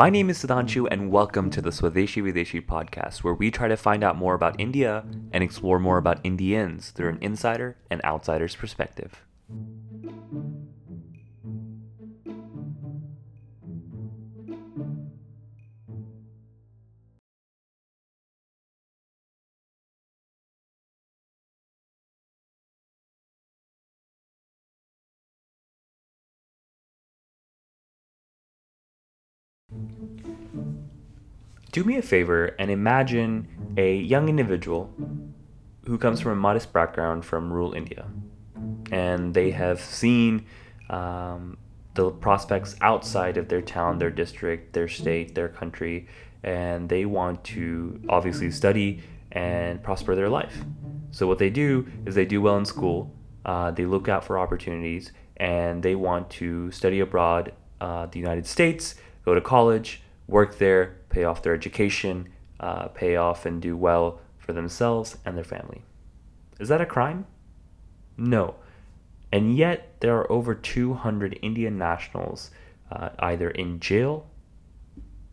My name is Sudhanshu, and welcome to the Swadeshi Videshi podcast, where we try to find out more about India and explore more about Indians through an insider and outsider's perspective. Do me a favor and imagine a young individual who comes from a modest background from rural India. And they have seen um, the prospects outside of their town, their district, their state, their country, and they want to obviously study and prosper their life. So, what they do is they do well in school, uh, they look out for opportunities, and they want to study abroad, uh, the United States, go to college, work there, pay off their education, uh, pay off and do well for themselves and their family. Is that a crime? No. And yet, there are over 200 Indian nationals uh, either in jail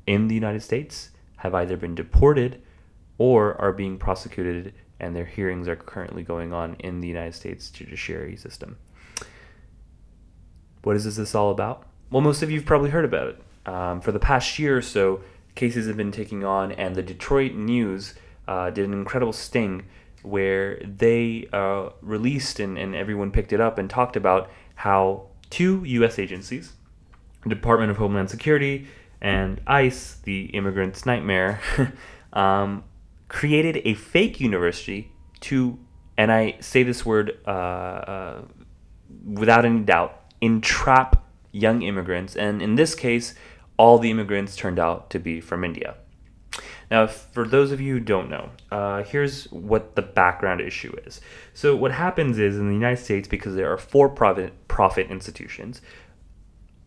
in the United States, have either been deported, or are being prosecuted, and their hearings are currently going on in the United States judiciary system. What is this all about? Well, most of you have probably heard about it. Um, for the past year or so, cases have been taking on, and the Detroit News uh, did an incredible sting where they uh, released and, and everyone picked it up and talked about how two U.S. agencies, Department of Homeland Security and ICE, the immigrant's nightmare, um, created a fake university to, and I say this word uh, uh, without any doubt, entrap young immigrants. And in this case, all the immigrants turned out to be from India. Now, for those of you who don't know, uh, here's what the background issue is. So, what happens is in the United States, because there are for profit, profit institutions,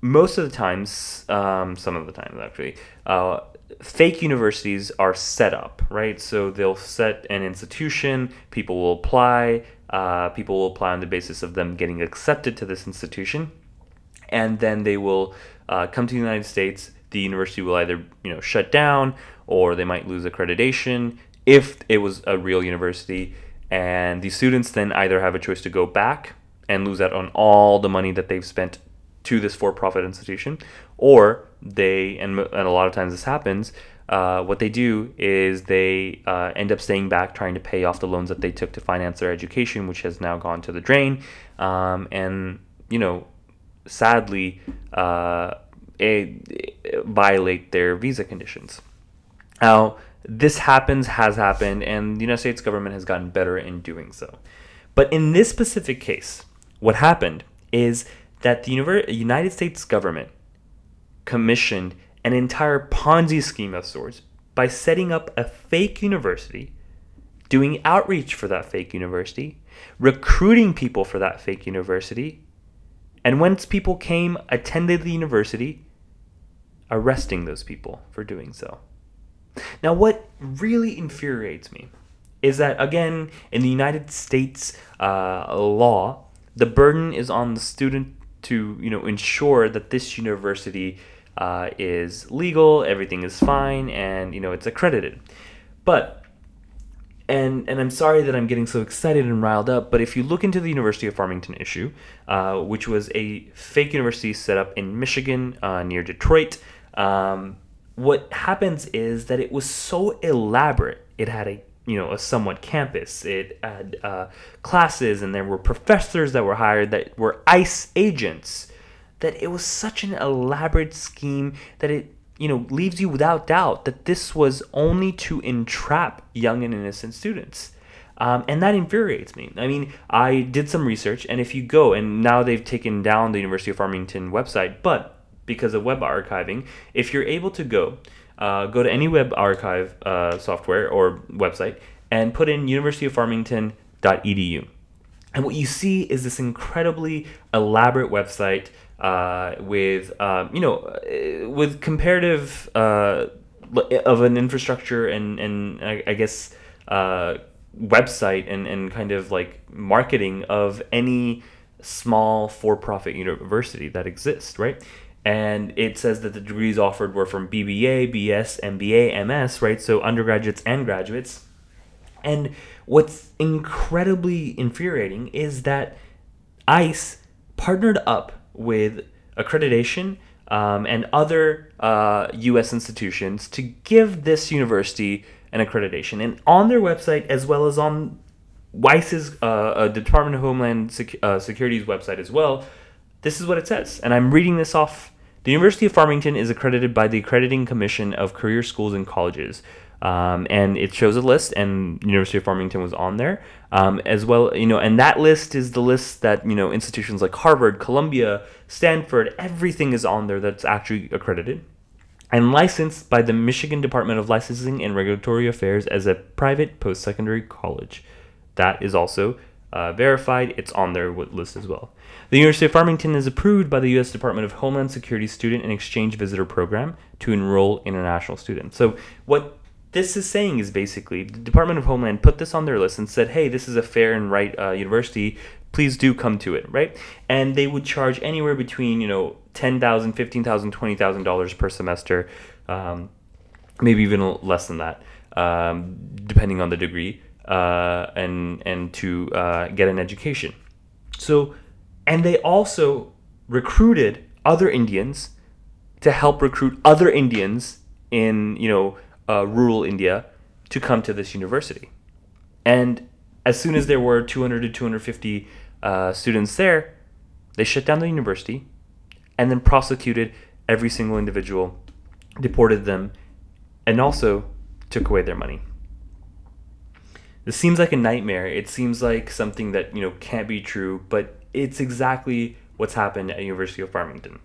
most of the times, um, some of the times actually, uh, fake universities are set up, right? So, they'll set an institution, people will apply, uh, people will apply on the basis of them getting accepted to this institution, and then they will uh, come to the United States, the university will either you know shut down or they might lose accreditation if it was a real university. And the students then either have a choice to go back and lose out on all the money that they've spent to this for-profit institution, or they and, and a lot of times this happens. Uh, what they do is they uh, end up staying back trying to pay off the loans that they took to finance their education, which has now gone to the drain. Um, and you know, sadly uh, a, violate their visa conditions. Now, this happens, has happened, and the United States government has gotten better in doing so. But in this specific case, what happened is that the United States government commissioned an entire Ponzi scheme of sorts by setting up a fake university, doing outreach for that fake university, recruiting people for that fake university, and once people came, attended the university, arresting those people for doing so. Now, what really infuriates me is that, again, in the United States uh, law, the burden is on the student to, you know, ensure that this university uh, is legal, everything is fine, and you know it's accredited. But and and I'm sorry that I'm getting so excited and riled up, but if you look into the University of Farmington issue, uh, which was a fake university set up in Michigan uh, near Detroit, um, what happens is that it was so elaborate. It had a you know a somewhat campus. It had uh, classes, and there were professors that were hired that were ICE agents. That it was such an elaborate scheme that it you know, leaves you without doubt that this was only to entrap young and innocent students. Um, and that infuriates me. I mean, I did some research, and if you go, and now they've taken down the University of Farmington website, but because of web archiving, if you're able to go, uh, go to any web archive uh, software or website and put in universityoffarmington.edu. And what you see is this incredibly elaborate website uh, with um, you know uh, with comparative uh, of an infrastructure and and I, guess uh, website and and kind of like marketing of any small for-profit university that exists right and it says that the degrees offered were from BBA, BS, MBA, MS, right? So undergraduates and graduates. And what's incredibly infuriating is that ICE partnered up with accreditation um, and other uh, U.S. institutions to give this university an accreditation. And on their website, as well as on ICE's uh, uh, Department of Homeland Sec- uh, Security's website as well, this is what it says. And I'm reading this off. The University of Farmington is accredited by the Accrediting Commission of Career Schools and Colleges. Um, and it shows a list, and University of Farmington was on there um, as well. You know, and that list is the list that you know institutions like Harvard, Columbia, Stanford, everything is on there that's actually accredited and licensed by the Michigan Department of Licensing and Regulatory Affairs as a private post-secondary college. That is also uh, verified. It's on their list as well. The University of Farmington is approved by the U.S. Department of Homeland Security Student and Exchange Visitor Program to enroll international students. So, what this is saying is basically the Department of Homeland put this on their list and said, hey, this is a fair and right uh, university. Please do come to it, right? And they would charge anywhere between, you know, $10,000, $15,000, $20,000 per semester, um, maybe even less than that, um, depending on the degree, uh, and, and to uh, get an education. So, and they also recruited other Indians to help recruit other Indians in, you know, uh, rural India to come to this university. And as soon as there were 200 to 250 uh, students there, they shut down the university and then prosecuted every single individual, deported them, and also took away their money. This seems like a nightmare. It seems like something that, you know, can't be true, but it's exactly what's happened at University of Farmington.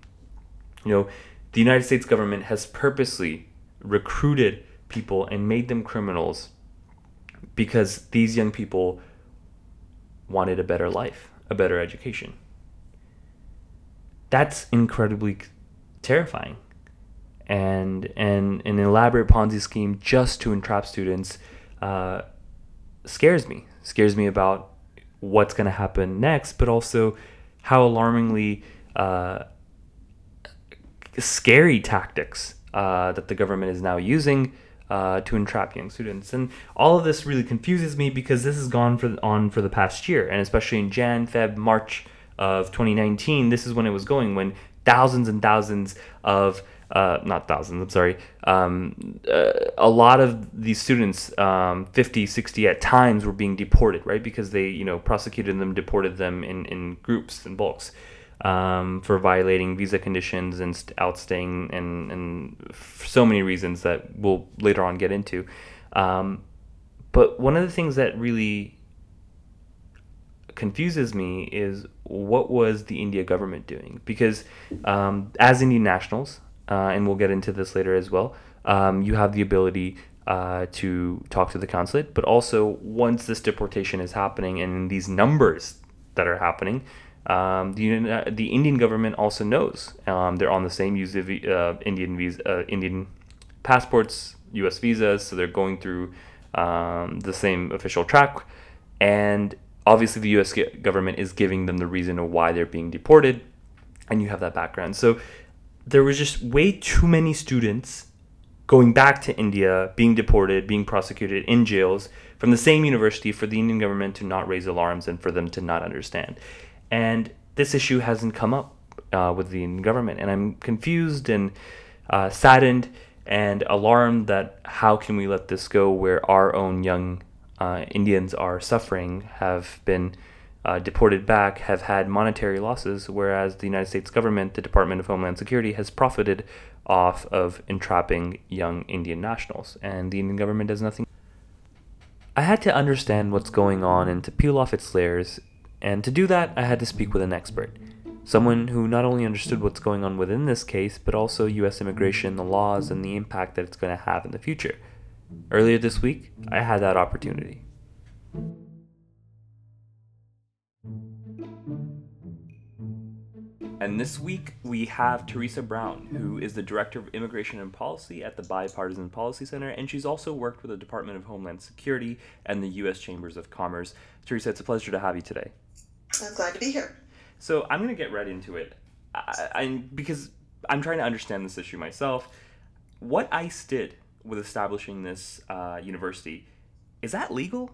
You know, the United States government has purposely recruited people and made them criminals because these young people wanted a better life, a better education. That's incredibly terrifying. And, and an elaborate Ponzi scheme just to entrap students uh, scares me. Scares me about what's going to happen next, but also how alarmingly uh, scary tactics uh, that the government is now using uh, to entrap young students. And all of this really confuses me because this has gone for, on for the past year, and especially in Jan, Feb, March of 2019, this is when it was going, when thousands and thousands of uh, not thousands, I'm sorry, um, uh, a lot of these students, um, 50, 60 at times, were being deported, right? Because they, you know, prosecuted them, deported them in, in groups and bulks um, for violating visa conditions and outstaying and, and so many reasons that we'll later on get into. Um, but one of the things that really confuses me is what was the India government doing? Because um, as Indian nationals, uh, and we'll get into this later as well, um, you have the ability uh, to talk to the consulate, but also once this deportation is happening and these numbers that are happening, um, the uh, the Indian government also knows um, they're on the same use of uh, Indian visa, uh, Indian passports, U.S. visas, so they're going through um, the same official track, and obviously the U.S. government is giving them the reason of why they're being deported, and you have that background. So there was just way too many students going back to India, being deported, being prosecuted in jails from the same university for the Indian government to not raise alarms and for them to not understand. And this issue hasn't come up uh, with the government. And I'm confused and uh, saddened and alarmed that how can we let this go where our own young uh, Indians are suffering, have been uh, deported back, have had monetary losses, whereas the United States government, the Department of Homeland Security, has profited off of entrapping young Indian nationals. And the Indian government does nothing. I had to understand what's going on and to peel off its layers and to do that, I had to speak with an expert. Someone who not only understood what's going on within this case, but also US immigration, the laws, and the impact that it's going to have in the future. Earlier this week, I had that opportunity. And this week we have Theresa Brown, who is the Director of Immigration and Policy at the Bipartisan Policy Center, and she's also worked with the Department of Homeland Security and the U.S. Chambers of Commerce. Theresa, it's a pleasure to have you today. I'm glad to be here. So I'm going to get right into it. I, I because I'm trying to understand this issue myself. What ICE did with establishing this uh, university is that legal?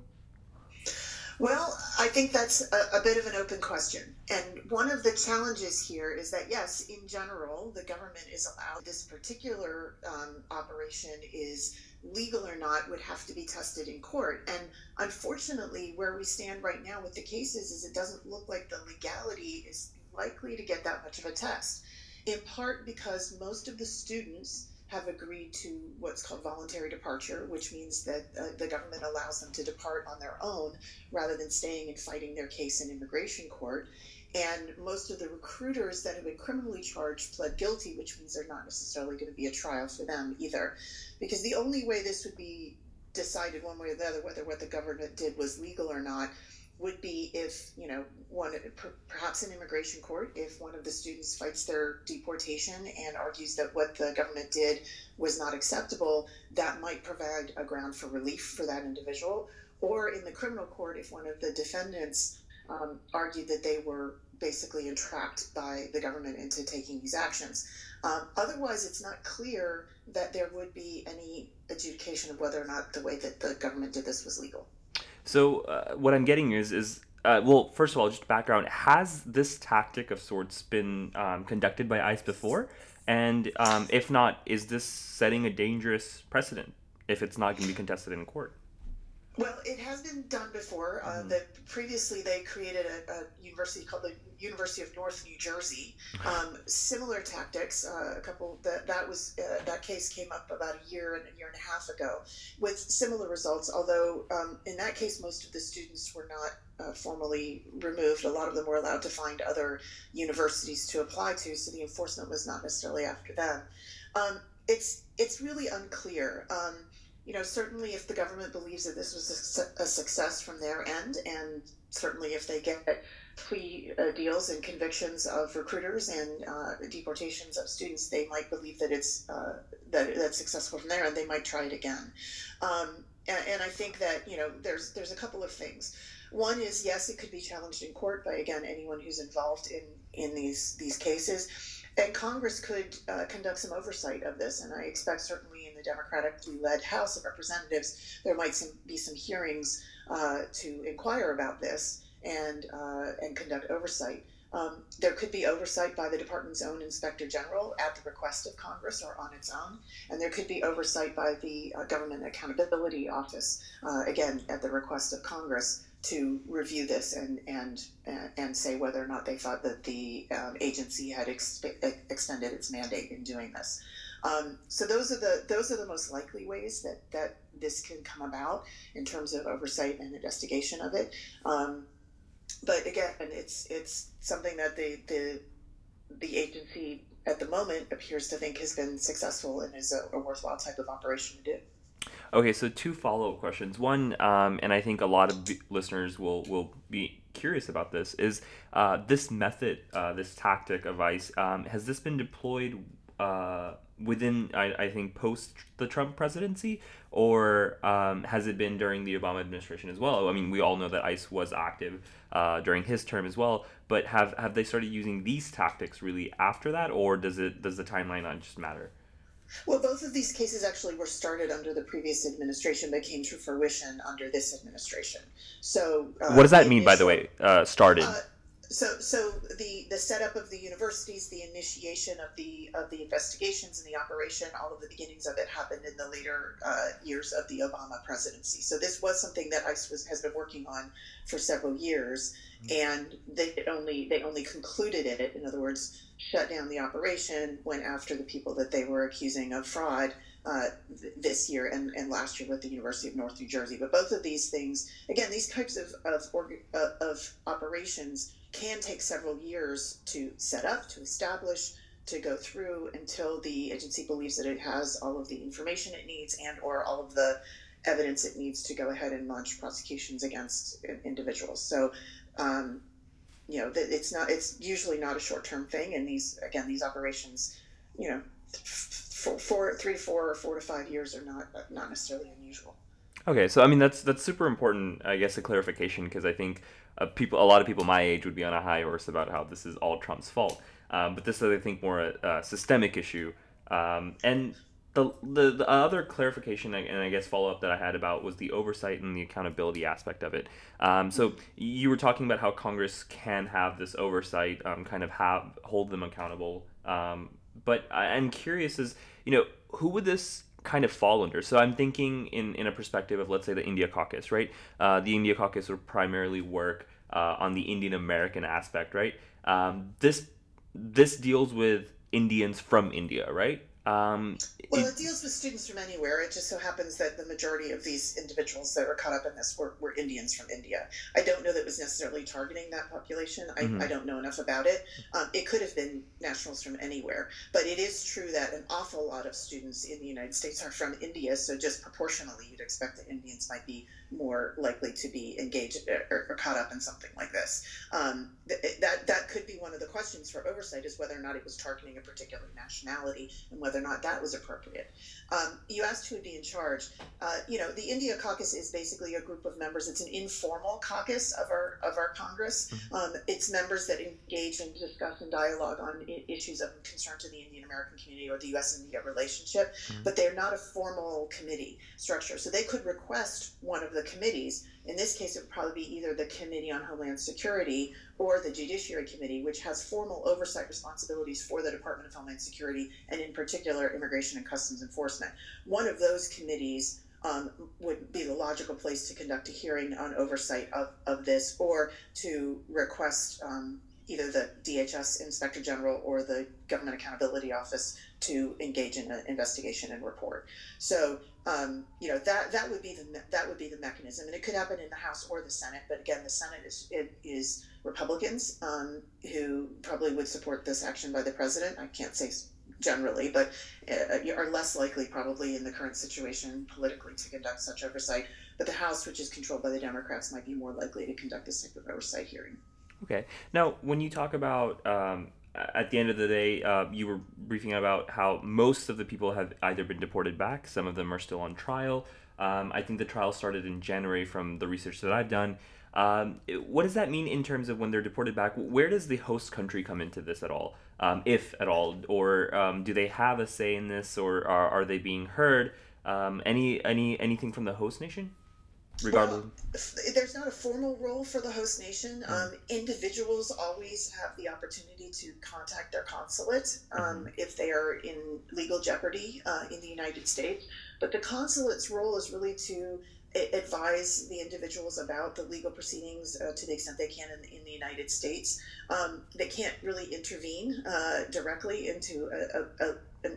Well, I think that's a, a, bit of an open question. And one of the challenges here is that, yes, in general, the government is allowed. This particular um, operation is legal or not would have to be tested in court. And unfortunately, where we stand right now with the cases is it doesn't look like the legality is likely to get that much of a test, in part because most of the students have agreed to what's called voluntary departure, which means that uh, the government allows them to depart on their own rather than staying and fighting their case in immigration court. And most of the recruiters that have been criminally charged pled guilty, which means they're not necessarily going to be a trial for them either. Because the only way this would be decided one way or the other, whether what the government did was legal or not, would be if you know one perhaps in immigration court if one of the students fights their deportation and argues that what the government did was not acceptable that might provide a ground for relief for that individual or in the criminal court if one of the defendants um, argued that they were basically entrapped by the government into taking these actions um, otherwise it's not clear that there would be any adjudication of whether or not the way that the government did this was legal so uh, what I'm getting is is uh, well, first of all, just background: has this tactic of sorts been um, conducted by ICE before? And um, if not, is this setting a dangerous precedent if it's not going to be contested in court? Well, it has been done before. Uh, mm-hmm. that previously they created a, a, university called the University of North New Jersey. Um, similar tactics. Uh, a couple that that was uh, that case came up about a year and a year and a half ago with similar results. Although um, in that case, most of the students were not uh, formally removed. A lot of them were allowed to find other universities to apply to, so the enforcement was not necessarily after them. Um, it's it's really unclear. Um, you know, certainly if the government believes that this was a, success from their end, and certainly if they get plea uh, deals and convictions of recruiters and uh, deportations of students, they might believe that it's uh, that that's successful from there, and they might try it again. Um, and, and I think that you know, there's there's a couple of things. One is yes, it could be challenged in court by again anyone who's involved in in these these cases and Congress could uh, conduct some oversight of this. And I expect certainly in the Democratically led House of Representatives, there might some, be some hearings uh, to inquire about this and uh, and conduct oversight. Um, there could be oversight by the department's own inspector general at the request of Congress or on its own, and there could be oversight by the uh, Government Accountability Office, uh, again at the request of Congress to review this and and and say whether or not they thought that the um, agency had extended its mandate in doing this. Um, so those are the those are the most likely ways that that this can come about in terms of oversight and investigation of it. Um, but again, it's it's something that the the the agency at the moment appears to think has been successful and is a, a worthwhile type of operation to do. Okay, so two follow up questions. One, um, and I think a lot of listeners will will be curious about this, is uh, this method, uh, this tactic of ICE, um, has this been deployed uh, within, I, I, think, post the Trump presidency, or um, has it been during the Obama administration as well? I mean, we all know that ICE was active uh, during his term as well, but have have they started using these tactics really after that, or does it does the timeline not just matter? Well, both of these cases actually were started under the previous administration, but came to fruition under this administration. So, uh, what does that mean, by the way? Uh, started. So, so the the setup of the universities, the initiation of the of the investigations and the operation, all of the beginnings of it happened in the later uh, years of the Obama presidency. So, this was something that ICE was, has been working on for several years, mm-hmm. and they only they only concluded it. In other words shut down the operation, went after the people that they were accusing of fraud uh, th- this year and, and last year with the University of North New Jersey. But both of these things, again, these types of, of, org- uh, of operations can take several years to set up, to establish, to go through until the agency believes that it has all of the information it needs and or all of the evidence it needs to go ahead and launch prosecutions against individuals. So um, you know, it's not. It's usually not a short term thing, and these again, these operations, you know, four, four, three, four, or four to five years are not not necessarily unusual. Okay, so I mean that's that's super important. I guess a clarification because I think uh, people, a lot of people my age would be on a high horse about how this is all Trump's fault. Um, but this is, I think, more a, a systemic issue. Um, and the, the, the other clarification and I guess follow up that I had about was the oversight and the accountability aspect of it. Um, so you were talking about how Congress can have this oversight, um, kind of have hold them accountable. Um, but I'm curious, is you know who would this kind of fall under? So I'm thinking in in a perspective of let's say the India Caucus, right? Uh, the India Caucus would primarily work uh, on the Indian American aspect, right? Um, this this deals with Indians from India, right? Um, well, it, it, deals with students from anywhere. It just so happens that the majority of these individuals that were caught up in this were, were Indians from India. I don't know that it was necessarily targeting that population. I, mm-hmm. I don't know enough about it. Um, it could have been nationals from anywhere. But it is true that an awful lot of students in the United States are from India. So just proportionally, you'd expect that Indians might be more likely to be engaged or, or caught up in something like this. Um, th- that that could be one of the questions for oversight is whether or not it was targeting a particular nationality and whether or not that was appropriate. Um, you asked who would be in charge. Uh, you know, the India Caucus is basically a group of members. It's an informal caucus of our of our Congress. Mm-hmm. Um, it's members that engage and discuss and dialogue on I- issues of concern to the Indian American community or the U.S.-India relationship, mm-hmm. but they're not a formal committee structure. So they could request one of the committees. In this case, it would probably be either the Committee on Homeland Security or the Judiciary Committee, which has formal oversight responsibilities for the Department of Homeland Security and, in particular, Immigration and Customs Enforcement. One of those committees um, would be the logical place to conduct a hearing on oversight of, of this or to request um, either the DHS Inspector General or the Government Accountability Office to engage in an investigation and report. So um, you know that that would be the that would be the mechanism, and it could happen in the House or the Senate. But again, the Senate is it is Republicans um, who probably would support this action by the president. I can't say generally, but uh, are less likely probably in the current situation politically to conduct such oversight. But the House, which is controlled by the Democrats, might be more likely to conduct this type of oversight hearing. Okay. Now, when you talk about um, at the end of the day, uh, you were briefing about how most of the people have either been deported back, some of them are still on trial. Um, I think the trial started in January from the research that I've done. Um, what does that mean in terms of when they're deported back? Where does the host country come into this at all, um, if at all, or um, do they have a say in this, or are, are they being heard? Um, any any anything from the host nation? Regardless? Well, there's not a formal role for the host nation. Mm-hmm. Um, individuals always have the opportunity to contact their consulate um, mm-hmm. if they are in legal jeopardy uh, in the United States. But the consulate's role is really to advise the individuals about the legal proceedings uh, to the extent they can in, in the United States. Um, they can't really intervene uh, directly into a, a, a,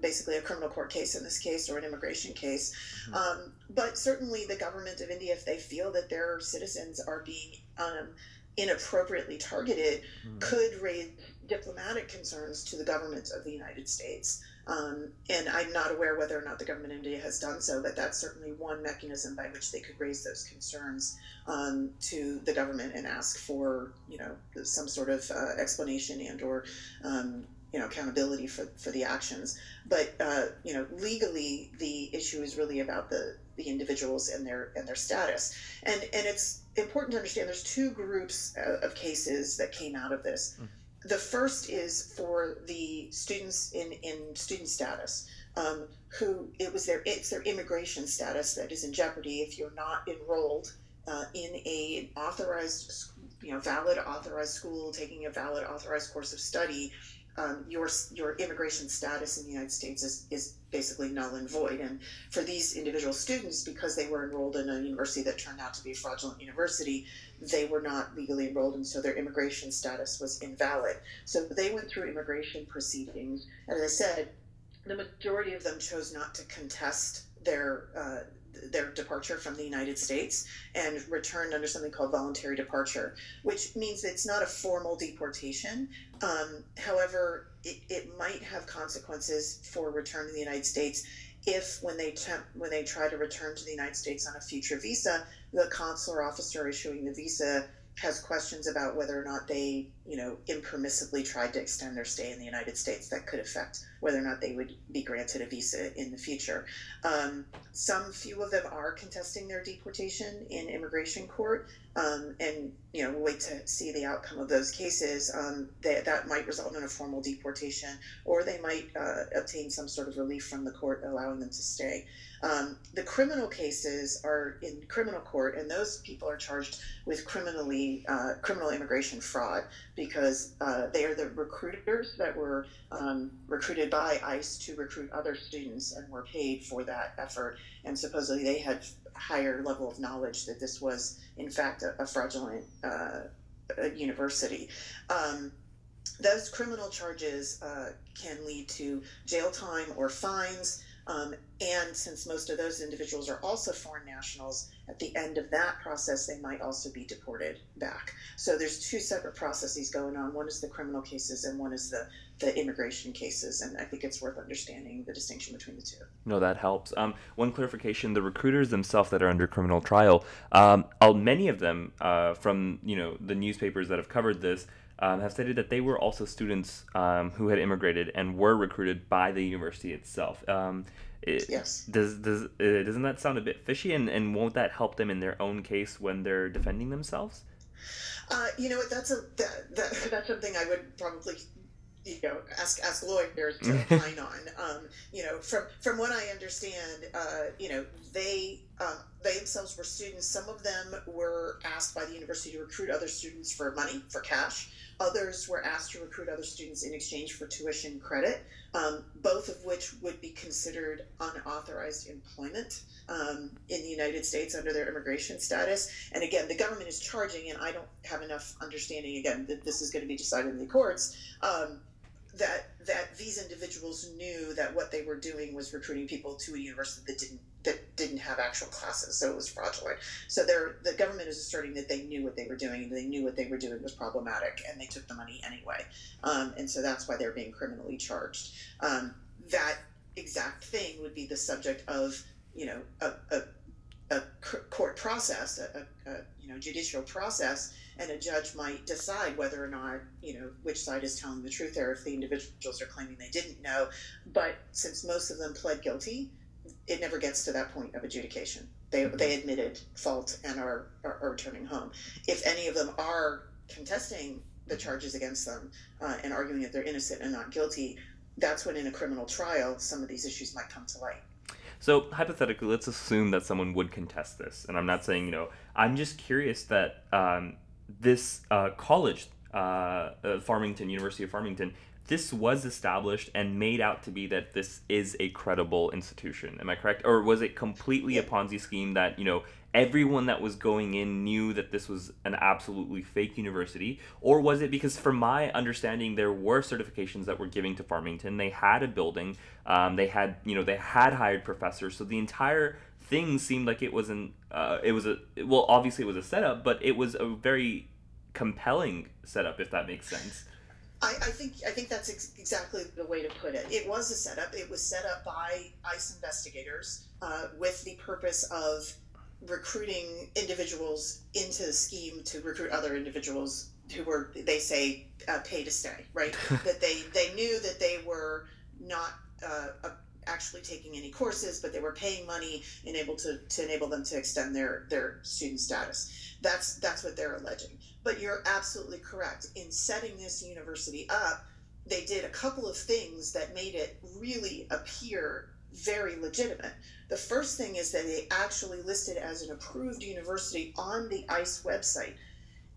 basically a criminal court case in this case or an immigration case. Mm-hmm. Um, but certainly the government of India, if they feel that their citizens are being um, inappropriately targeted, mm-hmm. could raise diplomatic concerns to the government of the United States. Um, and I'm not aware whether or not the government of India has done so, but that's certainly one mechanism by which they could raise those concerns um, to the government and ask for, you know, some sort of uh, explanation and or um, you know accountability for, for the actions. But uh, you know legally, the issue is really about the the individuals and their and their status. And and it's important to understand there's two groups uh, of cases that came out of this. Mm the first is for the students in, in student status um, who it was their it's their immigration status that is in jeopardy if you're not enrolled uh, in a authorized you know valid authorized school taking a valid authorized course of study um, your your immigration status in the United States is, is basically null and void. And for these individual students, because they were enrolled in a university that turned out to be a fraudulent university, they were not legally enrolled, and so their immigration status was invalid. So they went through immigration proceedings. As I said, the majority of them chose not to contest their uh, their departure from the United States and returned under something called voluntary departure, which means it's not a formal deportation. Um, however, it, it might have consequences for return to the United States if when they temp, when they try to return to the United States on a future visa, the consular officer issuing the visa has questions about whether or not they, you know, impermissibly tried to extend their stay in the United States. That could affect whether or not they would be granted a visa in the future. Um, some few of them are contesting their deportation in immigration court. um, and you know we'll wait to see the outcome of those cases. Um, they, that might result in a formal deportation, or they might uh, obtain some sort of relief from the court allowing them to stay. Um, the criminal cases are in criminal court, and those people are charged with criminally uh, criminal immigration fraud because uh, they are the recruiters that were um, recruited by ICE to recruit other students and were paid for that effort. And supposedly they had higher level of knowledge that this was in fact a, a fraudulent uh, university. Um, those criminal charges uh, can lead to jail time or fines. Um, and since most of those individuals are also foreign nationals, at the end of that process, they might also be deported back. So there's two separate processes going on. One is the criminal cases, and one is the, the immigration cases. And I think it's worth understanding the distinction between the two. No, that helps. Um, one clarification: the recruiters themselves that are under criminal trial, um, many of them uh, from you know the newspapers that have covered this um, have stated that they were also students um, who had immigrated and were recruited by the university itself. Um, it, yes. Does does uh, doesn't that sound a bit fishy? And, and won't that help them in their own case when they're defending themselves? Uh, you know, that's a that, that, that's something I would probably you know ask ask lawyers to opine on. Um, you know, from from what I understand, uh, you know, they um, they themselves were students. Some of them were asked by the university to recruit other students for money for cash. Others were asked to recruit other students in exchange for tuition credit, um, both of which would be considered unauthorized employment um, in the United States under their immigration status. And again, the government is charging, and I don't have enough understanding, again, that this is going to be decided in the courts. Um, that that these individuals knew that what they were doing was recruiting people to a university that didn't that didn't have actual classes, so it was fraudulent. So the government is asserting that they knew what they were doing, and they knew what they were doing was problematic, and they took the money anyway. Um, and so that's why they're being criminally charged. Um, that exact thing would be the subject of you know a, a, a court process, a, a, you know judicial process, and a judge might decide whether or not you know which side is telling the truth there if the individuals are claiming they didn't know. But since most of them pled guilty it never gets to that point of adjudication. They, mm-hmm. they admitted fault and are, are, are, returning home. If any of them are contesting the charges against them uh, and arguing that they're innocent and not guilty, that's when in a criminal trial some of these issues might come to light. So hypothetically, let's assume that someone would contest this, and I'm not saying you know. I'm just curious that um, this uh, college, uh, uh Farmington University of Farmington, this was established and made out to be that this is a credible institution. Am I correct? Or was it completely a Ponzi scheme that, you know, everyone that was going in knew that this was an absolutely fake university? Or was it because, from my understanding, there were certifications that were giving to Farmington? They had a building, um, they had, you know, they had hired professors. So the entire thing seemed like it wasn't, uh, it was a, well, obviously it was a setup, but it was a very compelling setup, if that makes sense. I, I, think I think that's ex- exactly the way to put it. It was a setup. It was set up by ICE investigators uh, with the purpose of recruiting individuals into the scheme to recruit other individuals who were, they say, uh, pay to stay. Right? that they they knew that they were not uh, actually taking any courses, but they were paying money and able to, to enable them to extend their their student status. That's that's what they're alleging. But you're absolutely correct. In setting this university up, they did a couple of things that made it really appear very legitimate. The first thing is that they actually listed as an approved university on the ICE website.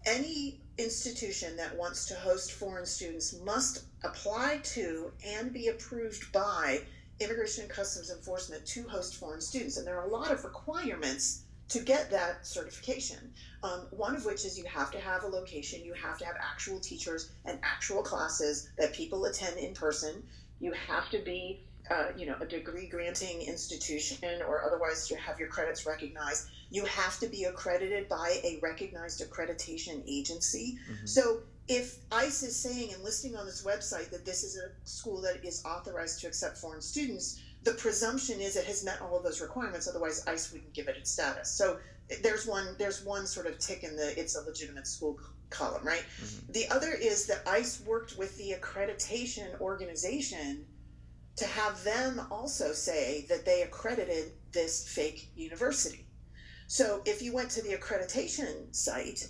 Any institution that wants to host foreign students must apply to and be approved by Immigration and Customs Enforcement to host foreign students. And there are a lot of requirements to get that certification. Um, one of which is you have to have a location, you have to have actual teachers and actual classes that people attend in person. You have to be, uh, you know, a degree granting institution or otherwise to have your credits recognized. You have to be accredited by a recognized accreditation agency. Mm-hmm. So if ICE is saying and listing on this website that this is a school that is authorized to accept foreign students, the presumption is it has met all of those requirements. Otherwise, ICE wouldn't give it its status. So there's one there's one sort of tick in the it's a legitimate school column, right? Mm-hmm. The other is that ICE worked with the accreditation organization to have them also say that they accredited this fake university. So if you went to the accreditation site,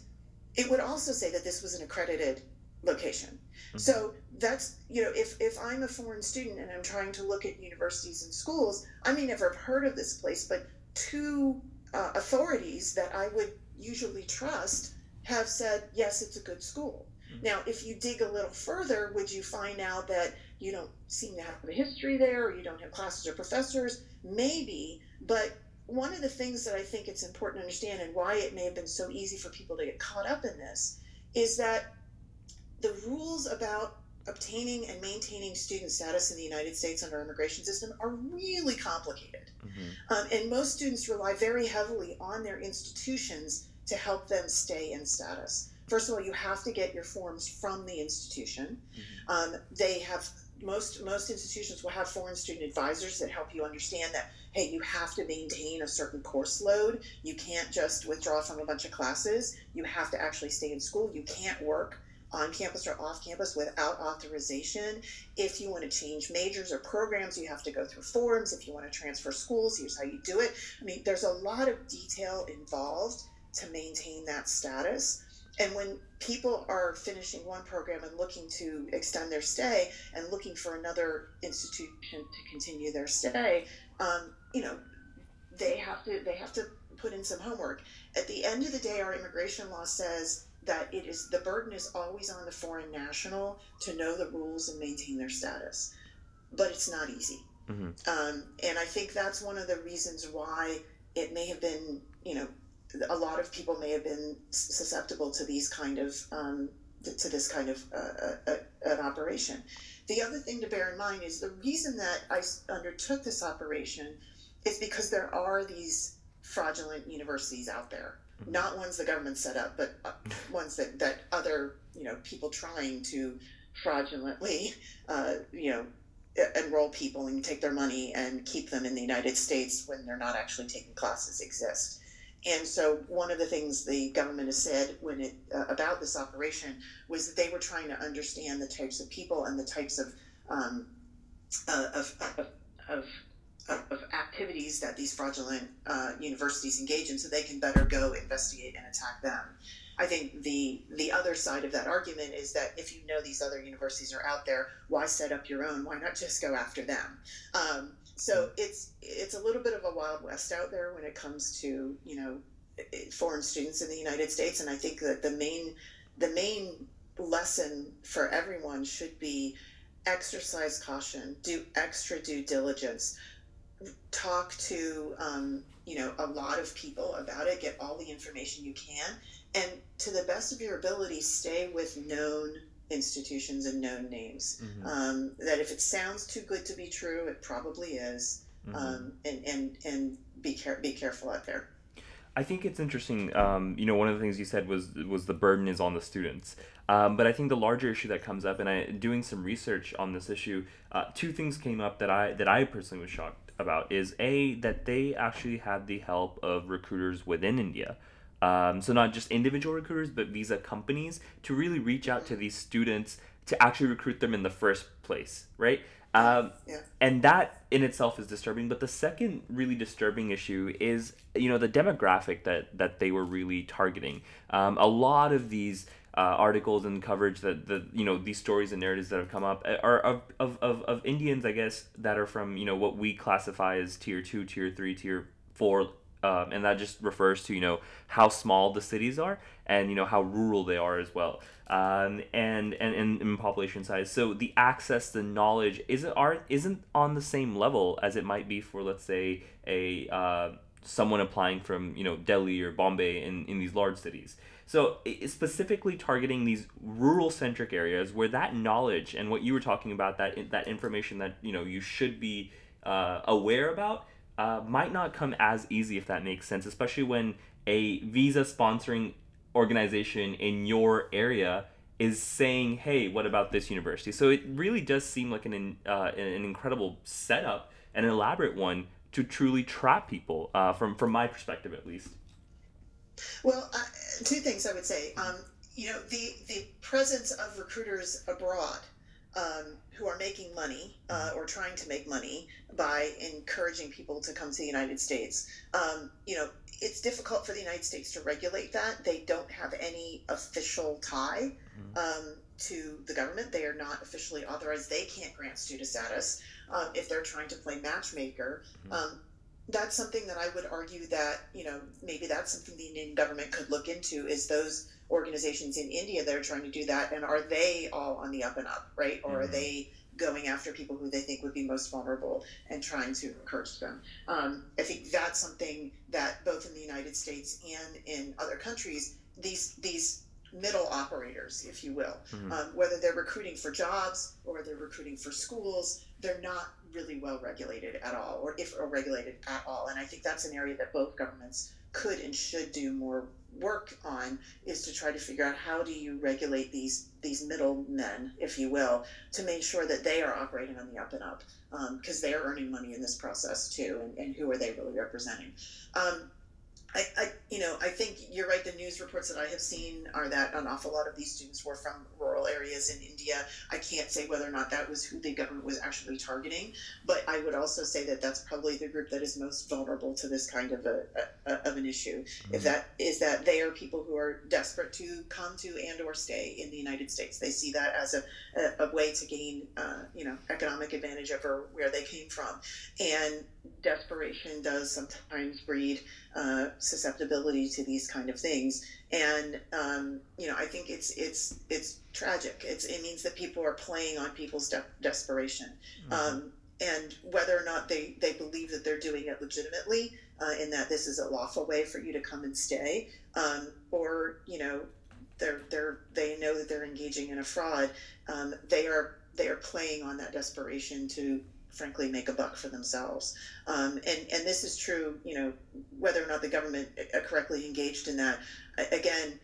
it would also say that this was an accredited location. Mm-hmm. So that's you know if if I'm a foreign student and I'm trying to look at universities and schools, I may never have heard of this place, but two uh, authorities that I would usually trust have said yes, it's a good school. Mm-hmm. Now, if you dig a little further, would you find out that you don't seem to have a history there, or you don't have classes or professors? Maybe, but one of the things that I think it's important to understand and why it may have been so easy for people to get caught up in this is that the rules about obtaining and maintaining student status in the United States under our immigration system are really complicated. Mm-hmm. Um, and most students rely very heavily on their institutions to help them stay in status. First of all, you have to get your forms from the institution. Mm-hmm. Um, they have most most institutions will have foreign student advisors that help you understand that hey, you have to maintain a certain course load. You can't just withdraw from a bunch of classes. You have to actually stay in school. You can't work on campus or off campus without authorization. If you want to change majors or programs, you have to go through forms. If you want to transfer schools, here's how you do it. I mean, there's a lot of detail involved to maintain that status. And when people are finishing one program and looking to extend their stay and looking for another institution to continue their stay, um, you know, they have to they have to put in some homework. At the end of the day, our immigration law says that it is the burden is always on the foreign national to know the rules and maintain their status, but it's not easy. Mm-hmm. Um, and I think that's one of the reasons why it may have been, you know, a lot of people may have been susceptible to these kind of um, to this kind of uh, uh, uh, an operation. The other thing to bear in mind is the reason that I undertook this operation is because there are these fraudulent universities out there mm-hmm. not ones the government set up but uh, ones that, that other you know people trying to fraudulently uh, you know enroll people and take their money and keep them in the united states when they're not actually taking classes exist and so one of the things the government has said when it uh, about this operation was that they were trying to understand the types of people and the types of um, uh, of, of, of of, activities that these fraudulent uh, universities engage in so they can better go investigate and attack them. I think the the other side of that argument is that if you know these other universities are out there, why set up your own? Why not just go after them? Um, so it's it's a little bit of a wild west out there when it comes to you know foreign students in the United States, and I think that the main the main lesson for everyone should be exercise caution, do extra due diligence talk to um, you know a lot of people about it get all the information you can and to the best of your ability stay with known institutions and known names mm-hmm. um, that if it sounds too good to be true it probably is mm-hmm. um, and and and be care- be careful out there I think it's interesting. Um, you know, one of the things you said was was the burden is on the students. Um, but I think the larger issue that comes up, and I doing some research on this issue, uh, two things came up that I that I personally was shocked about is a that they actually had the help of recruiters within India. Um, so not just individual recruiters, but visa companies to really reach out to these students to actually recruit them in the first place, right? Um, yeah. And that in itself is disturbing. But the second really disturbing issue is, you know, the demographic that that they were really targeting. Um, a lot of these uh, articles and coverage that the you know these stories and narratives that have come up uh, are of, of, of, of Indians, I guess, that are from you know what we classify as tier two, tier three, tier four, um, and that just refers to you know how small the cities are and you know how rural they are as well, um, and, and and in population size. So the access, the knowledge isn't are isn't on the same level as it might be for let's say a uh, someone applying from you know Delhi or Bombay in, in these large cities. So specifically targeting these rural centric areas where that knowledge and what you were talking about that that information that you know you should be uh, aware about uh, might not come as easy if that makes sense, especially when a visa sponsoring organization in your area is saying, "Hey, what about this university?" So it really does seem like an uh, an incredible setup, and an elaborate one to truly trap people, uh, from from my perspective at least. Well, uh, two things I would say. Um, you know, the the presence of recruiters abroad um, who are making money uh, or trying to make money by encouraging people to come to the United States. Um, you know, it's difficult for the United States to regulate that. They don't have any official tie mm-hmm. um, to the government. They are not officially authorized. They can't grant student status um, if they're trying to play matchmaker. That's something that I would argue that you know maybe that's something the Indian government could look into is those organizations in India that are trying to do that and are they all on the up and up right or mm-hmm. are they going after people who they think would be most vulnerable and trying to encourage them um, I think that's something that both in the United States and in other countries these these middle operators, if you will. Mm-hmm. Um, whether they're recruiting for jobs or they're recruiting for schools, they're not really well regulated at all, or if or regulated at all. And I think that's an area that both governments could and should do more work on is to try to figure out how do you regulate these these middlemen, if you will, to make sure that they are operating on the up and up because um, they are earning money in this process too, and, and who are they really representing? Um, I, I, you know, I think you're right. The news reports that I have seen are that an awful lot of these students were from rural areas in India. I can't say whether or not that was who the government was actually targeting, but I would also say that that's probably the group that is most vulnerable to this kind of a, a of an issue. Mm-hmm. If that is that they are people who are desperate to come to and or stay in the United States. They see that as a, a, a way to gain, uh, you know, economic advantage over where they came from, and desperation does sometimes breed uh, susceptibility to these kind of things. And um, you know, I think it's it's it's tragic. It's it means that people are playing on people's de- desperation. Mm-hmm. Um, and whether or not they, they believe that they're doing it legitimately, uh, in that this is a lawful way for you to come and stay, um, or you know, they're they're they know that they're engaging in a fraud. Um, they are they are playing on that desperation to frankly make a buck for themselves. Um, and and this is true, you know, whether or not the government uh, correctly engaged in that. Again,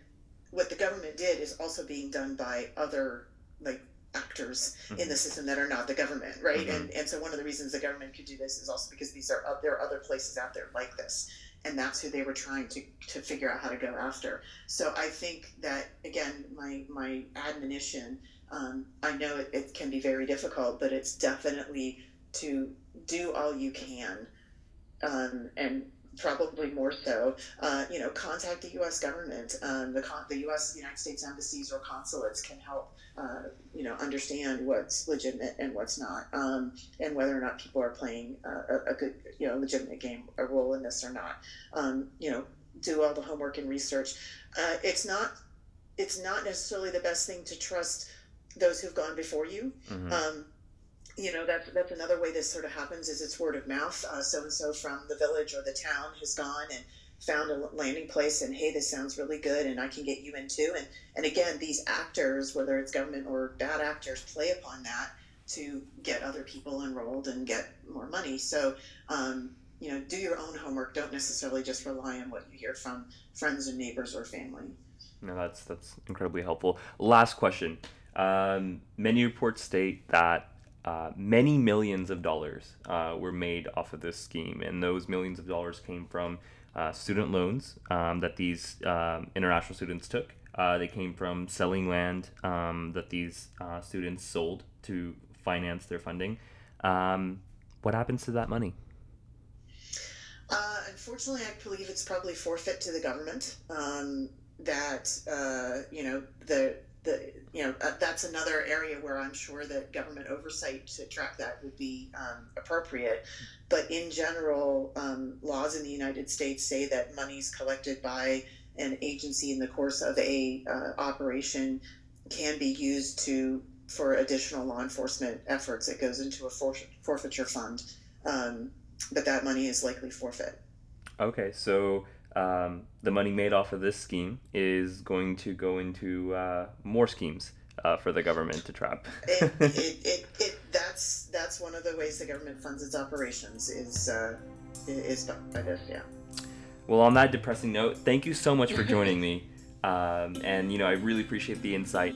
what the government did is also being done by other like actors mm-hmm. in the system that are not the government, right? Mm-hmm. And and so one of the reasons the government could do this is also because these are there are other places out there like this. And that's who they were trying to, to figure out how to go after. So I think that again, my my admonition, um, I know it, it can be very difficult, but it's definitely to do all you can, um, and probably more so, uh, you know, contact the U.S. government. Um, the, con- the U.S. United States embassies or consulates can help, uh, you know, understand what's legitimate and what's not, um, and whether or not people are playing uh, a, a, good, you know, legitimate game, a role in this or not. Um, you know, do all the homework and research. Uh, it's not, it's not necessarily the best thing to trust those who've gone before you. Mm-hmm um, you know that's that's another way this sort of happens is it's word of mouth. So and so from the village or the town has gone and found a landing place and hey this sounds really good and i can get you in too. And and again these actors whether it's government or bad actors play upon that to get other people enrolled and get more money. So um, you know do your own homework. Don't necessarily just rely on what you hear from friends and neighbors or family. No that's that's incredibly helpful. Last question. Um, many reports state that uh, many millions of dollars uh, were made off of this scheme, and those millions of dollars came from uh, student loans um, that these um, international students took. Uh, they came from selling land um, that these uh, students sold to finance their funding. Um, what happens to that money? unfortunately, I believe it's probably forfeit to the government. Um, that you know the the you know uh, that's another area where I'm sure that government oversight to track that would be um, appropriate. But in general, um, laws in the United States say that monies collected by an agency in the course of a uh, operation can be used to for additional law enforcement efforts. It goes into a forfeiture fund, um, but that money is likely forfeit. Okay, so um, the money made off of this scheme is going to go into uh, more schemes uh, for the government to trap. it, it, it, it, that's that's one of the ways the government funds its operations is uh, is by this, yeah. Well, on that depressing note, thank you so much for joining me, um, and you know I really appreciate the insight.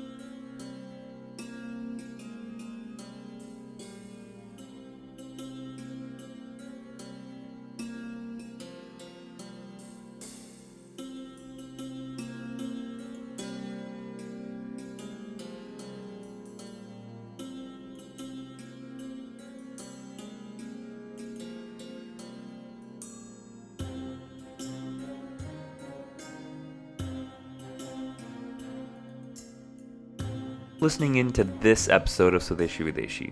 Listening in to this episode of Swadeshi Videshi.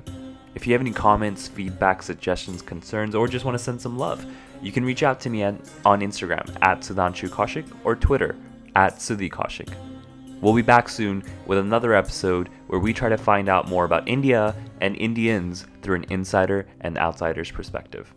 If you have any comments, feedback, suggestions, concerns, or just want to send some love, you can reach out to me at, on Instagram at Sudhanshu Kaushik or Twitter at Sudhi Kaushik. We'll be back soon with another episode where we try to find out more about India and Indians through an insider and outsider's perspective.